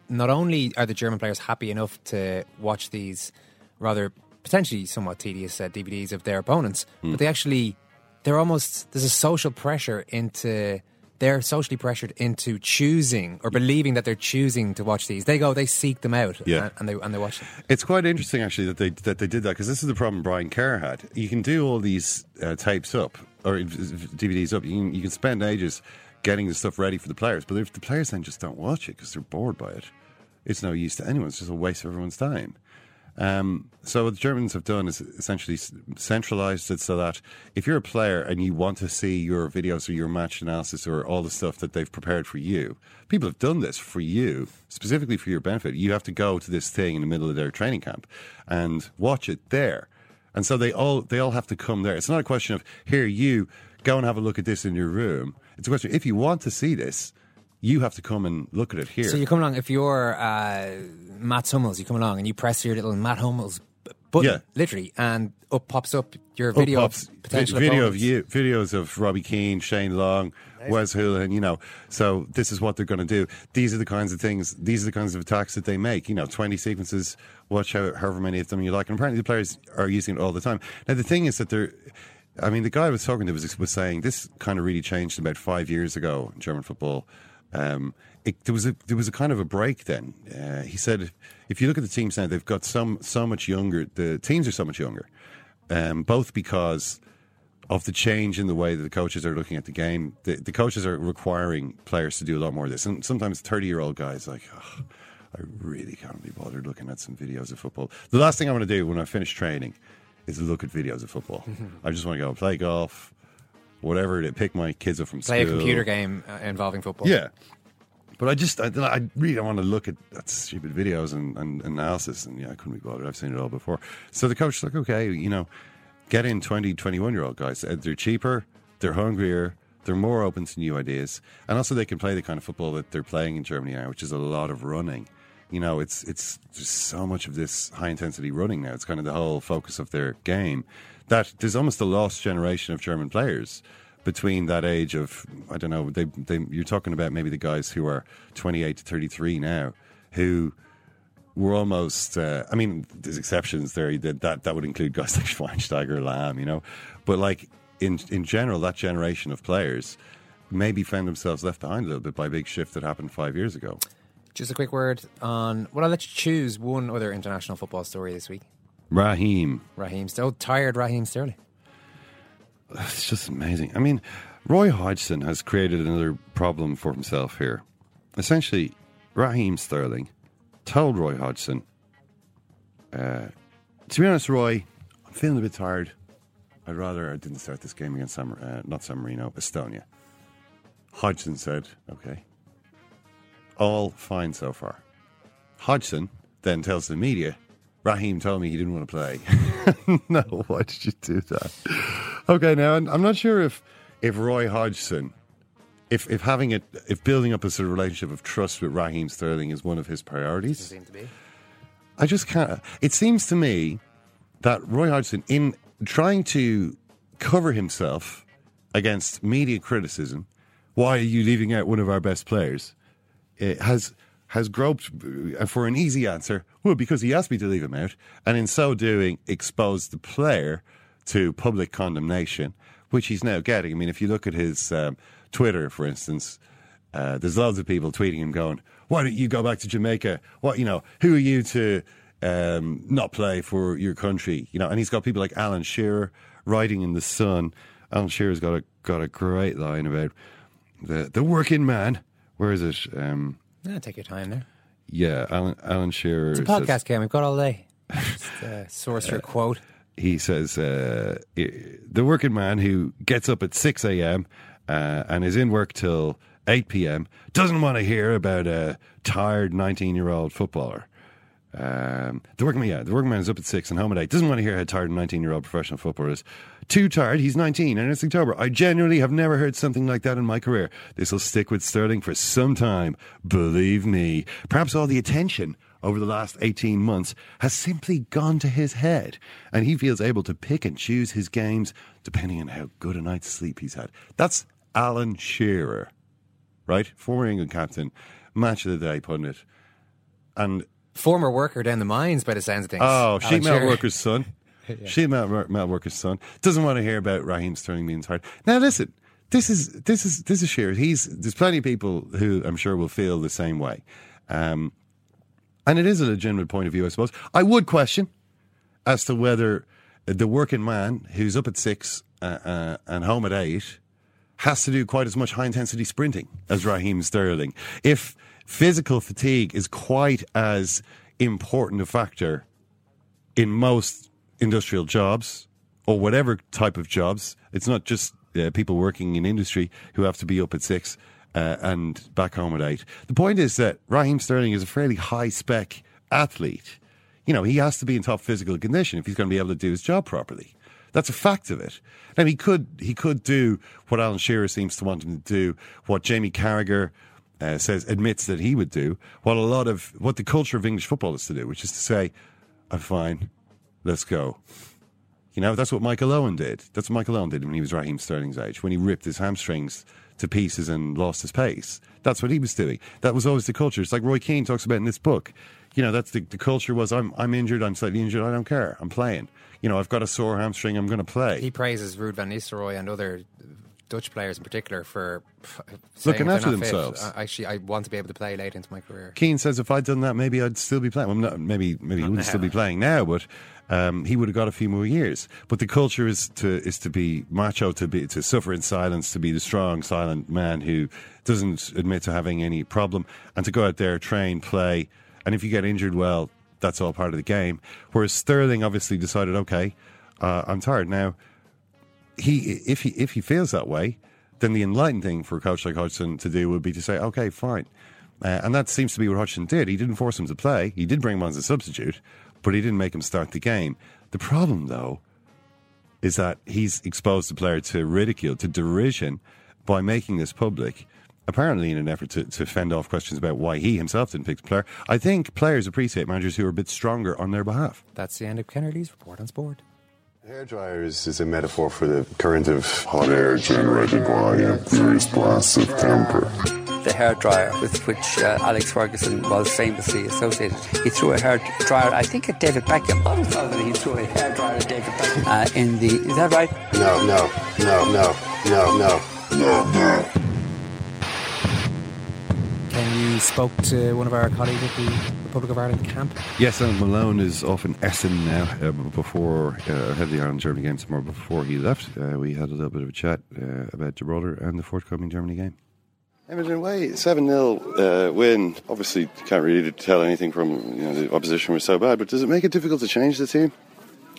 not only are the German players happy enough to watch these rather potentially somewhat tedious uh, DVDs of their opponents, Hmm. but they actually, they're almost, there's a social pressure into. They're socially pressured into choosing or believing that they're choosing to watch these. They go, they seek them out, Yeah. and, and they and they watch them. It's quite interesting, actually, that they that they did that because this is the problem Brian Kerr had. You can do all these uh, tapes up or DVDs up. You can, you can spend ages getting the stuff ready for the players, but if the players then just don't watch it because they're bored by it, it's no use to anyone. It's just a waste of everyone's time. Um, so what the Germans have done is essentially centralized it so that if you're a player and you want to see your videos or your match analysis or all the stuff that they've prepared for you, people have done this for you, specifically for your benefit. You have to go to this thing in the middle of their training camp and watch it there. And so they all they all have to come there. It's not a question of here you go and have a look at this in your room. It's a question if you want to see this, you have to come and look at it here. So you come along if you're uh, Matt Hummels, you come along and you press your little Matt Hummels button, Yeah. literally, and up pops up your Up video pops of potential vi- video opponents. of you, videos of Robbie Keane, Shane Long, Wes Hoolahan. You know, so this is what they're going to do. These are the kinds of things. These are the kinds of attacks that they make. You know, twenty sequences. Watch how, however many of them you like, and apparently the players are using it all the time. Now the thing is that they're. I mean, the guy I was talking to was was saying this kind of really changed about five years ago in German football. Um, it, there was a there was a kind of a break then. Uh, he said, if you look at the teams now, they've got some so much younger. The teams are so much younger, um, both because of the change in the way that the coaches are looking at the game. The, the coaches are requiring players to do a lot more of this, and sometimes thirty year old guys like. "Ugh, I really can't be bothered looking at some videos of football. The last thing I want to do when I finish training is look at videos of football. I just want to go play golf, whatever. To pick my kids up from school. Play a computer game uh, involving football. Yeah. But I just, I, I really don't want to look at that stupid videos and, and analysis. And yeah, I couldn't be bothered. I've seen it all before. So the coach is like, okay, you know, get in 20, 21 year old guys. Uh, They're cheaper, they're hungrier, they're more open to new ideas. And also they can play the kind of football that they're playing in Germany now, which is a lot of running. You know, it's it's just so much of this high intensity running now. It's kind of the whole focus of their game. That there's almost a lost generation of German players between that age of I don't know. They, they you're talking about maybe the guys who are 28 to 33 now, who were almost. Uh, I mean, there's exceptions there. That that, that would include guys like Schweinsteiger, Lahm, you know. But like in in general, that generation of players maybe found themselves left behind a little bit by a big shift that happened five years ago. Just a quick word on. Well, I'll let you choose one other international football story this week. Raheem. Raheem, still tired. Raheem Sterling. It's just amazing. I mean, Roy Hodgson has created another problem for himself here. Essentially, Raheem Sterling told Roy Hodgson, uh, to be honest, Roy, I'm feeling a bit tired. I'd rather I didn't start this game against San, uh, not San Marino, Estonia. Hodgson said, okay. All fine so far. Hodgson then tells the media, Raheem told me he didn't want to play. no, why did you do that? Okay, now I'm I'm not sure if if Roy Hodgson, if if having it, if building up a sort of relationship of trust with Raheem Sterling is one of his priorities. Seem to be. I just can't. It seems to me that Roy Hodgson, in trying to cover himself against media criticism, why are you leaving out one of our best players? It has has groped uh, for an easy answer. Well, because he asked me to leave him out, and in so doing, exposed the player to public condemnation, which he's now getting. I mean, if you look at his um, Twitter, for instance, uh, there's loads of people tweeting him going, "Why don't you go back to Jamaica? What you know? Who are you to um, not play for your country?" You know, and he's got people like Alan Shearer writing in the Sun. Alan Shearer's got a got a great line about the the working man. Where is it? Um, Yeah, take your time there. yeah, Alan Alan Shearer. It's a says- podcast game. We've got all day. It's the source your quote. he says uh, the working man who gets up at 6 a.m. Uh, and is in work till 8 p.m. doesn't want to hear about a tired 19 year old footballer. Um, the working man, yeah, the working man is up at six and home at eight. Doesn't want to hear how tired a 19 year old professional footballer is. Too tired. He's 19 and it's October. I genuinely have never heard something like that in my career. This will stick with Sterling for some time. Believe me. Perhaps all the attention over the last 18 months has simply gone to his head and he feels able to pick and choose his games depending on how good a night's sleep he's had. That's Alan Shearer, right? Former England captain, match of the day pundit. And Former worker down the mines, by the sounds of things. Oh, Alan sheet metal worker's son. Metal, wor- metal worker's son doesn't want to hear about Raheem Sterling being tired. Now, listen, this is this is this is Shearer. He's there's plenty of people who I'm sure will feel the same way, um, and it is a legitimate point of view, I suppose. I would question as to whether the working man who's up at six uh, uh, and home at eight has to do quite as much high intensity sprinting as Raheem Sterling. If physical fatigue is quite as important a factor in most industrial jobs or whatever type of jobs, it's not just uh, people working in industry who have to be up at six uh, and back home at eight. The point is that Raheem Sterling is a fairly high spec athlete. You know, he has to be in top physical condition if he's going to be able to do his job properly. That's a fact of it. Now he could he could do what Alan Shearer seems to want him to do, what Jamie Carragher uh, says admits that he would do, what a lot of what the culture of English football is to do, which is to say, "I'm fine, let's go." You know, that's what Michael Owen did. That's what Michael Owen did when he was Raheem Sterling's age, when he ripped his hamstrings to pieces and lost his pace. That's what he was doing. That was always the culture. It's like Roy Keane talks about in this book. You know, that's the, the culture was I'm I'm injured, I'm slightly injured, I don't care. I'm playing. You know, I've got a sore hamstring, I'm going to play. He praises Ruud van Nistelrooy and other Dutch players in particular for Looking after they're fit, themselves. Actually, I want to be able to play late into my career. Keane says if I'd done that, maybe I'd still be playing. Well, not, maybe maybe he wouldn't still be playing now, but um, he would have got a few more years. But the culture is to is to be macho, to be to suffer in silence, to be the strong, silent man who doesn't admit to having any problem, and to go out there, train, play, and if you get injured, well, that's all part of the game. Whereas Sterling obviously decided, okay, uh, I'm tired now. He if he if he feels that way, then the enlightened thing for a coach like Hodgson to do would be to say, okay, fine. Uh, and that seems to be what Hodgson did. He didn't force him to play. He did bring him on as a substitute, but he didn't make him start the game. The problem, though, is that he's exposed the player to ridicule, to derision, by making this public. Apparently, in an effort to, to fend off questions about why he himself didn't pick the player. I think players appreciate managers who are a bit stronger on their behalf. That's the end of Kennerly's report on sport. Hairdryer is, is a metaphor for the current of hot air generated by various blast of temper. The hairdryer with which uh, Alex Ferguson was famously associated. He threw a hairdryer, I think, at David Beckham. I always thought that he threw a hairdryer at David Beckham. Uh, in the, is that right? No, no, no, no, no, no, no, no. Ken, you spoke to one of our colleagues at the Republic of Ireland camp. Yes, and Malone is off in Essen now. Uh, before uh, had the Ireland Germany game tomorrow. Before he left, uh, we had a little bit of a chat uh, about Gibraltar and the forthcoming Germany game. Imogen Way, 7 0 uh, win. Obviously, can't really tell anything from you know, the opposition was so bad, but does it make it difficult to change the team?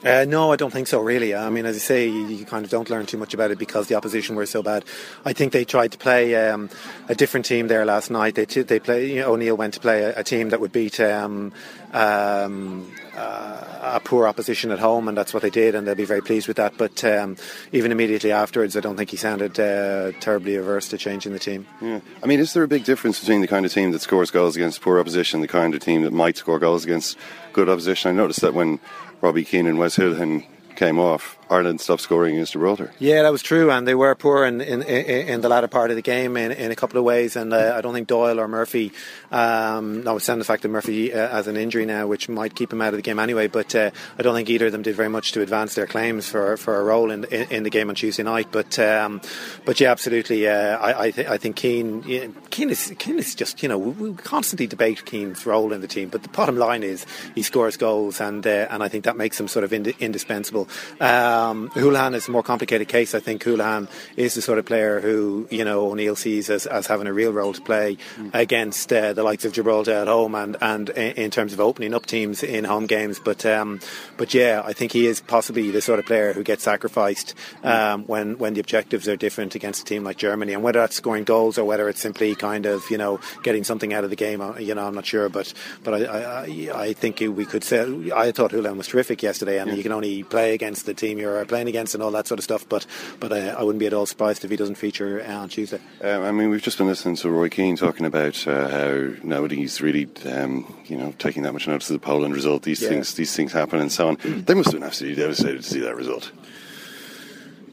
Uh, no, I don't think so, really. I mean, as I say, you, you, kind of don't learn too much about it because the opposition were so bad. I think they tried to play um, a different team there last night. They t- they play. You know, O'Neill went to play a, a team that would beat um, um, uh, a poor opposition at home, and that's what they did, and they'll be very pleased with that. But um, even immediately afterwards, I don't think he sounded uh, terribly averse to changing the team. Yeah, I mean, is there a big difference between the kind of team that scores goals against poor opposition, and the kind of team that might score goals against good opposition? I noticed that when Robbie Keane and Wes Hoolahan came off, Ireland stopped scoring against Gibraltar. Yeah, that was true, and they were poor in in, in the latter part of the game in, in a couple of ways. And uh, I don't think Doyle or Murphy, um, notwithstanding the fact that Murphy uh, has an injury now, which might keep him out of the game anyway. But uh, I don't think either of them did very much to advance their claims for, for a role in, in, in the game on Tuesday night. But um, but yeah, absolutely. Uh, I I, th- I think Keane yeah, Keane is Keane is just you know we, we, constantly debate Keane's role in the team, but the bottom line is he scores goals, and uh, and I think that makes him sort of ind- indispensable. Um, Hoolahan is a more complicated case. I think Hoolahan is the sort of player who you know O'Neill sees as, as having a real role to play mm. against uh, the likes of Gibraltar at home and and in terms of opening up teams in home games. But um, but yeah, I think he is possibly the sort of player who gets sacrificed um, when when the objectives are different against a team like Germany, and whether that's scoring goals or whether it's simply kind of you know getting something out of the game. uh, You know, I'm not sure, but but I I, I think we could say I thought Hoolahan was terrific yesterday, and yeah. you can only play against the team you're playing against and all that sort of stuff. But but uh, I wouldn't be at all surprised if he doesn't feature uh, on Tuesday. Um, I mean, we've just been listening to Roy Keane talking about uh, how nobody's really um, you know taking that much notice of the Poland result. These yeah. things these things happen and so on. they must have been absolutely devastated to see that result.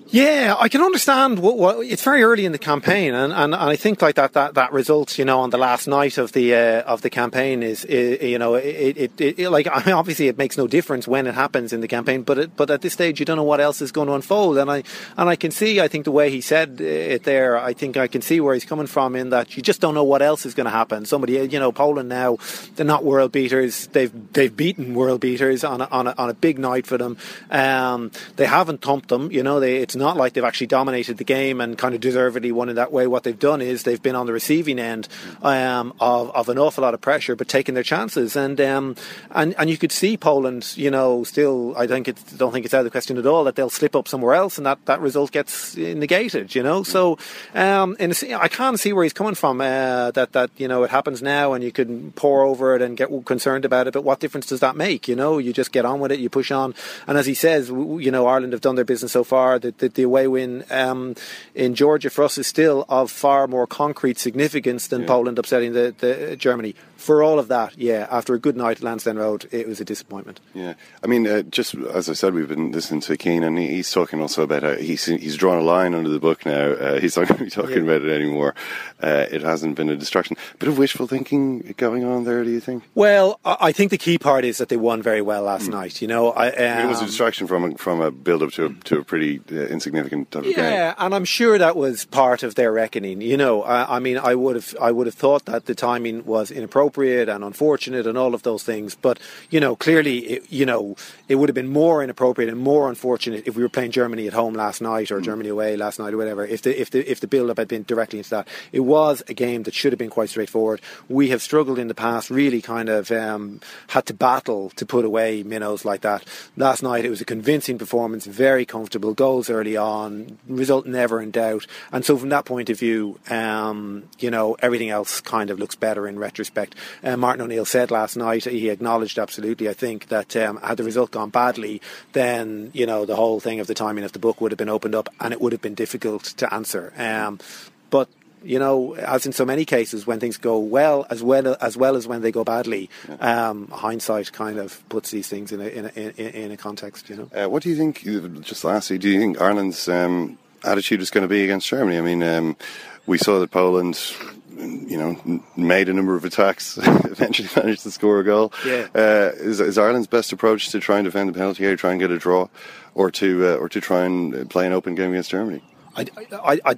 Yeah, I can understand what, what, it's very early in the campaign, and, and, and, I think like that, that that result, you know, on the last night of the uh, of the campaign is, is you know, it, it, it, it, like I mean, obviously it makes no difference when it happens in the campaign, but it, but at this stage you don't know what else is going to unfold, and I and I can see, I think the way he said it there, I think I can see where he's coming from in that you just don't know what else is going to happen. Somebody, you know, Poland now, they're not world beaters, they've they've beaten world beaters on a, on a, on a big night for them. Um, they haven't thumped them, you know, they it's not like they've actually dominated the game and kind of deservedly won in that way. What they've done is they've been on the receiving end um, of, of an awful lot of pressure, but taking their chances. And um, and and you could see Poland, you know, still. I think it's, don't think it's out of the question at all that they'll slip up somewhere else, and that, that result gets negated. You know, so um, I can't see where he's coming from. Uh, that that you know it happens now, and you can pour over it and get concerned about it. But what difference does that make? You know, you just get on with it, you push on. And as he says, you know, Ireland have done their business so far. The, the, the away win um, in Georgia for us is still of far more concrete significance than yeah. Poland upsetting the, the Germany for all of that, yeah, after a good night at Lansdowne Road, it was a disappointment. Yeah, I mean, uh, just as I said, we've been listening to Keane, and he's talking also about how he's he's drawn a line under the book now. Uh, he's not going to be talking yeah. about it anymore. Uh, it hasn't been a distraction. Bit of wishful thinking going on there, do you think? Well, I think the key part is that they won very well last mm. night. You know, I, um, I mean, it was a um, distraction from a, from a build up to a, to a pretty uh, insignificant type yeah, of game. Yeah, and I'm sure that was part of their reckoning. You know, I, I mean, I would have I would have thought that the timing was inappropriate inappropriate and unfortunate and all of those things. But you know, clearly, it, you know, it would have been more inappropriate and more unfortunate if we were playing Germany at home last night or Germany away last night or whatever. If the if the if the build up had been directly into that, it was a game that should have been quite straightforward. We have struggled in the past, really kind of um, had to battle to put away minnows like that. Last night it was a convincing performance, very comfortable, goals early on, result never in doubt. And so from that point of view, um, you know, everything else kind of looks better in retrospect. Uh, Martin O'Neill said last night, he acknowledged absolutely, I think, that um, had the result gone badly, then, you know, the whole thing of the timing of the book would have been opened up and it would have been difficult to answer. Um, but you know, as in so many cases, when things go well, as well as well as when they go badly, um, hindsight kind of puts these things in a in a, in, in a context. You know, Uh, what do you think? Just lastly, do you think Ireland's um, attitude is going to be against Germany? I mean, um, we saw that Poland, you know, made a number of attacks, eventually managed to score a goal. Yeah. Uh, is, is Ireland's best approach to try and defend the penalty area, try and get a draw, or to uh, or to try and play an open game against Germany? I, I, I,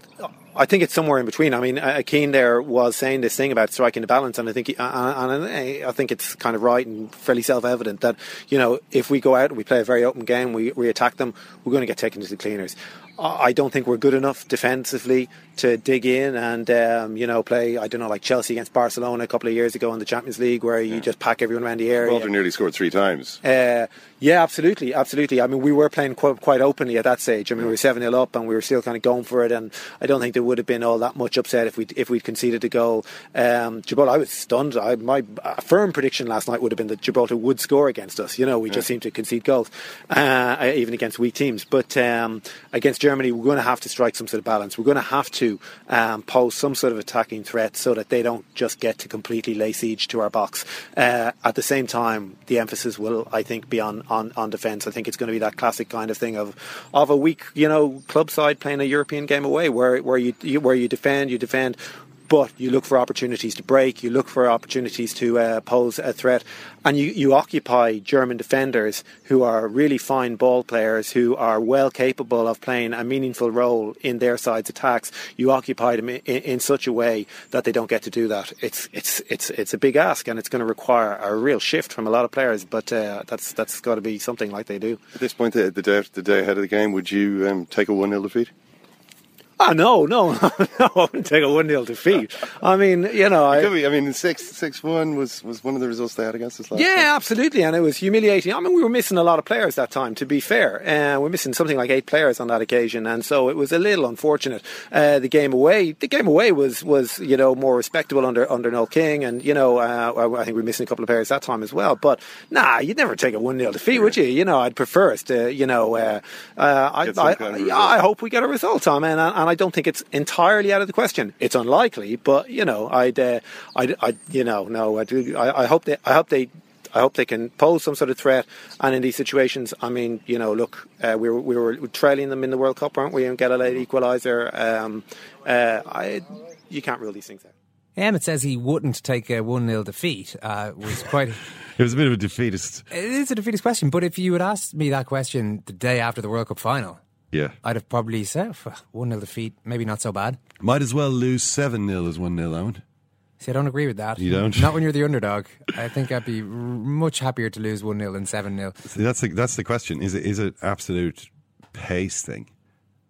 I think it's somewhere in between. I mean, uh, Keane there was saying this thing about striking the balance, and I think, he, uh, and I think it's kind of right and fairly self-evident that you know if we go out and we play a very open game, we, we attack them, we're going to get taken to the cleaners. I I don't think we're good enough defensively to dig in and um, you know play. I don't know, like Chelsea against Barcelona a couple of years ago in the Champions League, where you just pack everyone around the area. Walter nearly scored three times. Uh, yeah, absolutely, absolutely. I mean, we were playing quite, quite openly at that stage. I mean, we were seven 0 up, and we were still kind of going for it. And I don't think there would have been all that much upset if we if we'd conceded a goal. Um, Gibraltar, I was stunned. I, my uh, firm prediction last night would have been that Gibraltar would score against us. You know, we just seem to concede goals, uh, even against weak teams. But um, against Germany, we're going to have to strike some sort of balance. We're going to have to um, pose some sort of attacking threat so that they don't just get to completely lay siege to our box. Uh, at the same time, the emphasis will, I think, be on, on, on defence. I think it's going to be that classic kind of thing of of a weak, you know, club side playing a European game away, where where you, you where you defend, you defend. But you look for opportunities to break, you look for opportunities to uh, pose a threat, and you, you occupy German defenders who are really fine ball players, who are well capable of playing a meaningful role in their side's attacks. You occupy them in, in such a way that they don't get to do that. It's it's it's it's a big ask, and it's going to require a real shift from a lot of players. But uh, that's that's got to be something like they do. At this point, the, the day the day ahead of the game, would you um, take a one 0 defeat? Ah, no, no, no, I wouldn't take a 1 0 defeat. I mean, you know, I, be. I mean, six six one was, was one of the results they had against us last. time. Yeah, absolutely, and it was humiliating. I mean, we were missing a lot of players that time. To be fair, uh, we're missing something like eight players on that occasion, and so it was a little unfortunate. Uh, the game away, the game away was was you know more respectable under under Noel King, and you know uh, I think we were missing a couple of players that time as well. But nah, you'd never take a one 0 defeat, would you? You know, I'd prefer us to you know. Uh, uh, I, I, I. I hope we get a result, Tom, and, and I don't think it's entirely out of the question. It's unlikely, but you know, I'd, uh, I'd, I'd you know, no, I do. I, I hope they, I hope they. I hope they can pose some sort of threat, and in these situations, I mean, you know, look, uh, we were we were trailing them in the World Cup, weren't we? And get a late equaliser. Um, uh, I, you can't rule these things out. Emmet says he wouldn't take a 1 0 defeat. Uh, was quite. It was a bit of a defeatist. It is a defeatist question, but if you had asked me that question the day after the World Cup final, Yeah. I'd have probably said 1 0 defeat, maybe not so bad. Might as well lose 7 0 as 1 0, Eoin. See, I don't agree with that. You don't? Not when you're the underdog. I think I'd be r- much happier to lose 1 0 than 7 0. See, that's the, that's the question. Is it is it absolute pace thing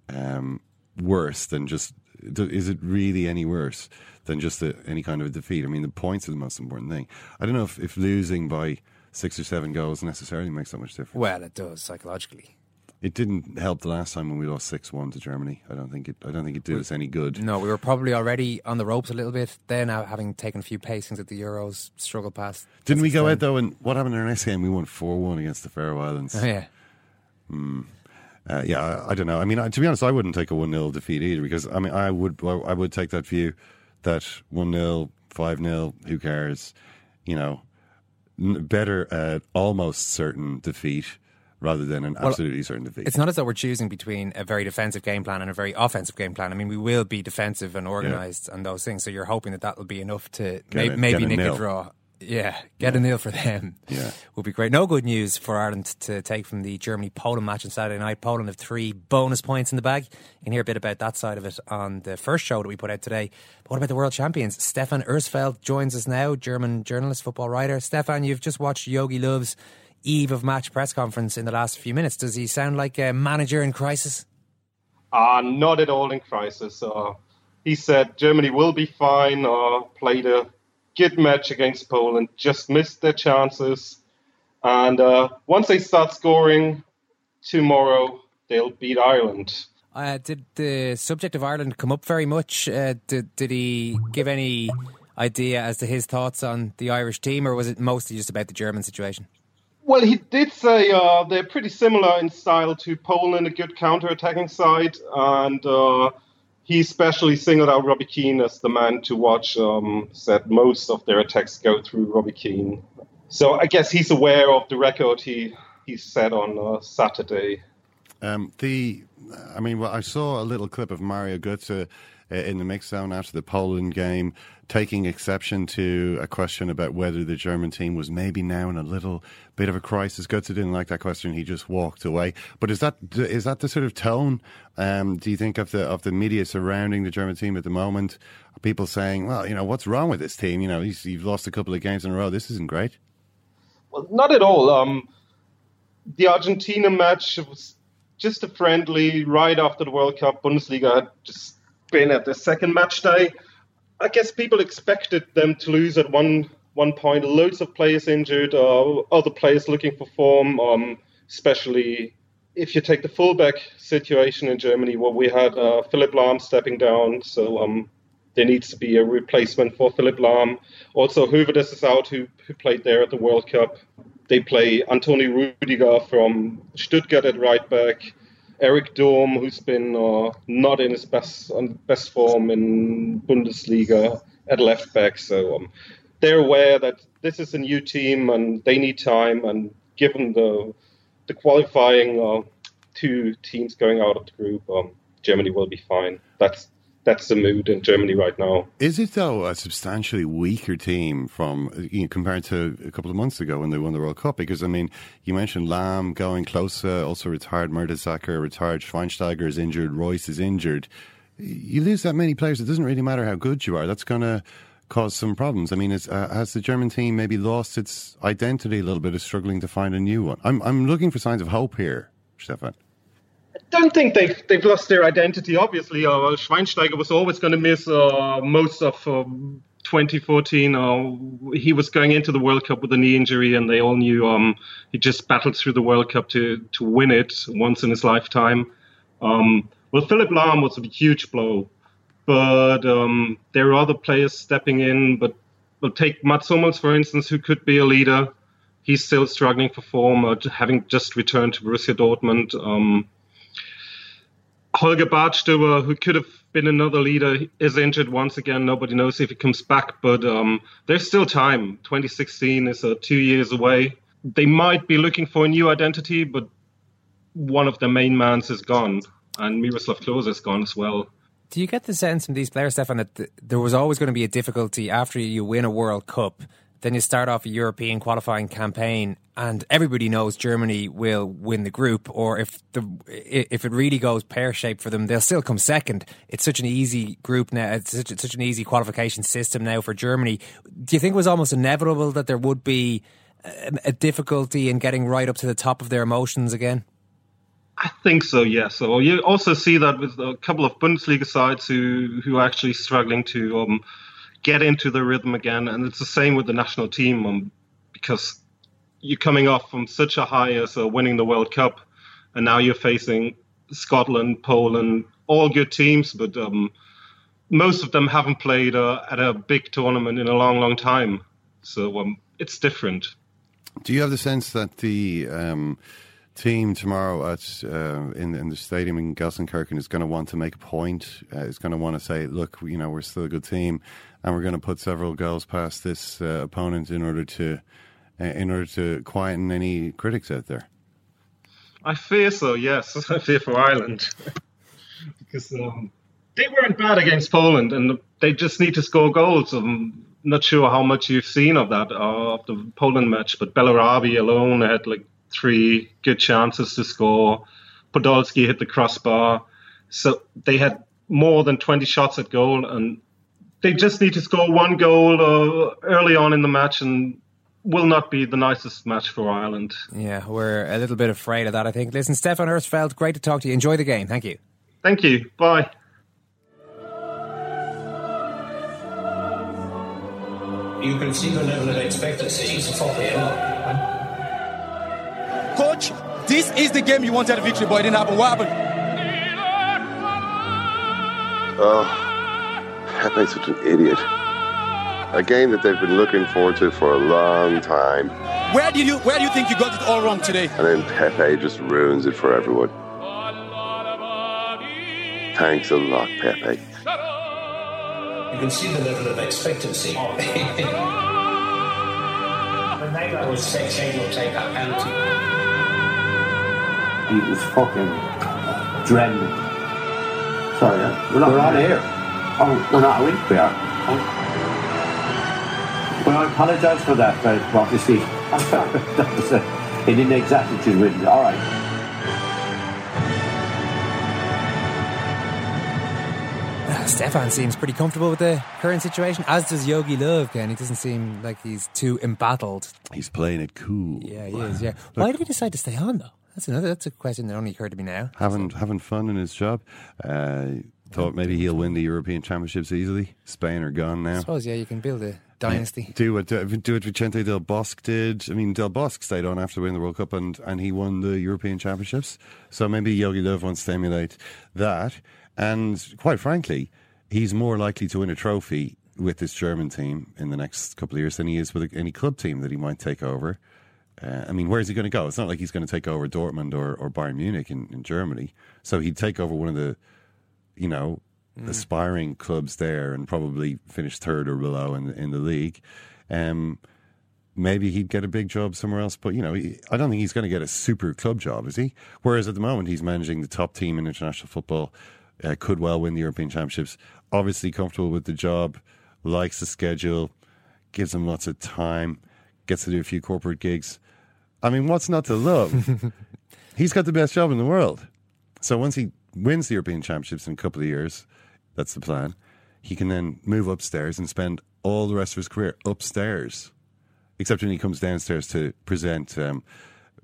um, worse than just? Is it really any worse than just a, any kind of a defeat? I mean, the points are the most important thing. I don't know if, if losing by six or seven goals necessarily makes that much difference. Well, it does psychologically. It didn't help the last time when we lost six one to Germany. I don't think it. I don't think it did us any good. No, we were probably already on the ropes a little bit. Then, uh, having taken a few pacings at the Euros, struggled past. Didn't we go out though? And what happened in our next game? We won four one against the Faroe Islands. Oh, yeah. Hmm. Uh, yeah, I, I don't know. I mean, I, to be honest, I wouldn't take a one 0 defeat either because I mean, I would I would take that view that one 0 five 0 who cares? You know, better uh, almost certain defeat rather than an Well, absolutely certain defeat. It's not as though we're choosing between a very defensive game plan and a very offensive game plan. I mean, we will be defensive and organised and those things. So you're hoping that that will be enough to may- a- maybe a nick nil. a draw. Yeah, get a nil for them. Yeah. Would be great. No good news for Ireland to take from the Germany Poland match on Saturday night. Poland have three bonus points in the bag. You can hear a bit about that side of it on the first show that we put out today. But what about the world champions? Stephan Uersfeld joins us now, German journalist, football writer. Stephan, you've just watched Jogi Löw's eve of match press conference in the last few minutes. Does he sound like a manager in crisis? Uh, not at all in crisis. Uh, he said Germany will be fine, uh, played a good match against Poland, just missed their chances. And uh, once they start scoring tomorrow, they'll beat Ireland. Uh, did the subject of Ireland come up very much? Uh, did, did he give any idea as to his thoughts on the Irish team, or was it mostly just about the German situation? Well, he did say uh, they're pretty similar in style to Poland, a good counter-attacking side, and uh, he especially singled out Robbie Keane as the man to watch. Um, said most of their attacks go through Robbie Keane, so I guess he's aware of the record he he set on uh, Saturday. Um, the, I mean, well, I saw a little clip of Mario Götze in the mix zone after the Poland game, taking exception to a question about whether the German team was maybe now in a little bit of a crisis. Götze didn't like that question; he just walked away. But is that is that the sort of tone? Um, do you think of the of the media surrounding the German team at the moment? People saying, "Well, you know, what's wrong with this team? You know, you've lost a couple of games in a row. This isn't great." Well, not at all. Um, the Argentina match was just a friendly right after the World Cup. Bundesliga had just been at the second match day. I guess people expected them to lose at one one point. Loads of players injured, uh, other players looking for form, um, especially if you take the fullback situation in Germany, where we had uh, Philipp Lahm stepping down, so um, there needs to be a replacement for Philipp Lahm. Also, Höwedes is out, who, who played there at the World Cup. They play Antonio Rüdiger from Stuttgart at right back. Erik Durm, who's been uh, not in his best best form in Bundesliga at left back. So um, they're aware that this is a new team and they need time. And given the the qualifying uh, two teams going out of the group, um, Germany will be fine. That's that's the mood in Germany right now. Is it though a substantially weaker team from you know, compared to a couple of months ago when they won the World Cup? Because I mean, you mentioned Lahm going Klose, also retired. Mertesacker retired. Schweinsteiger is injured. Reus is injured. You lose that many players. It doesn't really matter how good you are. That's going to cause some problems. I mean, uh, has the German team maybe lost its identity a little bit? Is struggling to find a new one? I'm I'm looking for signs of hope here, Stephan don't think they've they've lost their identity. Obviously, uh, Schweinsteiger was always going to miss uh, most of um, 2014. Uh, he was going into the World Cup with a knee injury, and they all knew um, he just battled through the World Cup to to win it once in his lifetime. Um, well, Philipp Lahm was a huge blow, but um, there are other players stepping in. But we'll take Mats Hummels, for instance, who could be a leader. He's still struggling for form, uh, having just returned to Borussia Dortmund. Holger Badstuber, who could have been another leader, is injured once again. Nobody knows if he comes back, but um, there's still time. 2016 is uh, two years away. They might be looking for a new identity, but one of the main mans is gone, and Miroslav Klose is gone as well. Do you get the sense from these players, Stephan, that th- there was always going to be a difficulty after you win a World Cup then you start off a European qualifying campaign, and everybody knows Germany will win the group. Or if the if it really goes pear shaped for them, they'll still come second. It's such an easy group now. It's such, such an easy qualification system now for Germany. Do you think it was almost inevitable that there would be a, a difficulty in getting right up to the top of their emotions again? I think so. Yes. So you also see that with a couple of Bundesliga sides who who are actually struggling to. Um, get into the rhythm again. And it's the same with the national team um, because you're coming off from such a high as uh, winning the World Cup, and now you're facing Scotland, Poland, all good teams, but um, most of them haven't played uh, at a big tournament in a long, long time. So um, it's different. Do you have the sense that the um, team tomorrow at uh, in, in the stadium in Gelsenkirchen is going to want to make a point? Uh, is going to want to say, "Look, you know, we're still a good team and we're going to put several goals past this uh, opponent in order to uh, in order to quieten any critics out there. I fear so. Yes, I fear for Ireland because um, they weren't bad against Poland, and they just need to score goals. Um, not sure how much you've seen of that uh, of the Poland match, but Bellarabi alone had like three good chances to score. Podolski hit the crossbar, so they had more than 20 shots at goal, and they just need to score one goal uh, early on in the match, and will not be the nicest match for Ireland. Yeah, we're a little bit afraid of that. I think. Listen, Stephan Uersfeld, great to talk to you. Enjoy the game. Thank you. Thank you. Bye. You can see the level of expectancy for Coach, this is the game you wanted a victory, but it didn't happen. What happened? Oh, Pepe's such an idiot. A game that they've been looking forward to for a long time. Where do you where do you think you got it all wrong today? And then Pepe just ruins it for everyone. Thanks a lot, Pepe. You can see the level of expectancy. when they go with six, they will take that penalty. He was fucking dreading it. Sorry, uh, we're, not, we're on air. Oh, we're not, are we? We are. Oh. Well, I apologise for that, but what you see. that was uh, an inexactitude with All right. Stephan seems pretty comfortable with the current situation, as does Jogi Löw. Ken. He doesn't seem like he's too embattled. He's playing it cool. Yeah, he is, yeah. Why did he decide to stay on, though? That's another. That's a question that only occurred to me now. Having having fun in his job. Uh, thought maybe he'll win the European Championships easily. Spain are gone now. I suppose, yeah, you can build a dynasty. Yeah, do what do what Vicente Del Bosque did. I mean, Del Bosque stayed on after winning the World Cup and, and he won the European Championships. So maybe Jogi Löw wants to emulate that. And quite frankly, he's more likely to win a trophy with this German team in the next couple of years than he is with any club team that he might take over. Uh, I mean, where's he going to go? It's not like he's going to take over Dortmund or, or Bayern Munich in, in Germany. So he'd take over one of the, you know, mm. aspiring clubs there and probably finish third or below in in the league. Um, maybe he'd get a big job somewhere else, but you know, he, I don't think he's going to get a super club job, is he? Whereas at the moment, he's managing the top team in international football. Uh, could well win the European Championships. Obviously, comfortable with the job, likes the schedule, gives him lots of time, gets to do a few corporate gigs. I mean, what's not to love? He's got the best job in the world. So once he wins the European Championships in a couple of years, that's the plan, he can then move upstairs and spend all the rest of his career upstairs, except when he comes downstairs to present um,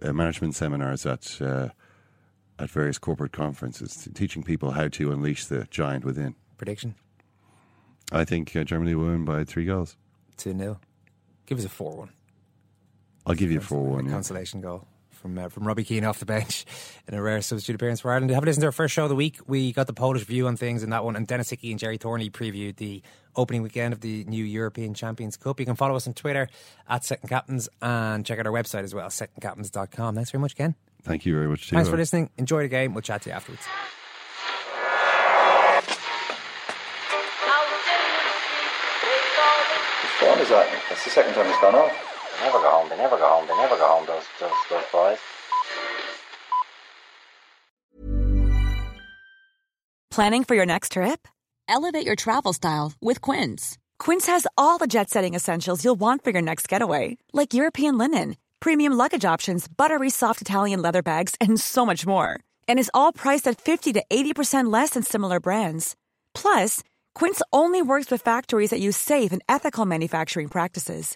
uh, management seminars at. Uh, at various corporate conferences, teaching people how to unleash the giant within. Prediction? I think uh, Germany will win by three goals. 2 0. Give us a 4 1. I'll give you a 4 1. Yeah. Consolation goal from uh, from Robbie Keane off the bench in a rare substitute appearance for Ireland. Have a listen to our first show of the week. We got the Polish view on things in that one, and Denis Hickie and Gerry Thornley previewed the opening weekend of the new European Champions Cup. You can follow us on Twitter at Second Captains and check out our website as well, secondcaptains.com. Thanks very much, Ken. Thank you very much. Thanks for listening. Enjoy the game. We'll chat to you afterwards. What is that? That's the second time it's gone off. Never go home. They never go home. They never go home. Those those those boys. Planning for your next trip? Elevate your travel style with Quince. Quince has all the jet-setting essentials you'll want for your next getaway, like European linen, premium luggage options, buttery soft Italian leather bags, and so much more. And is all priced at fifty to eighty percent less than similar brands. Plus. Quince only works with factories that use safe and ethical manufacturing practices.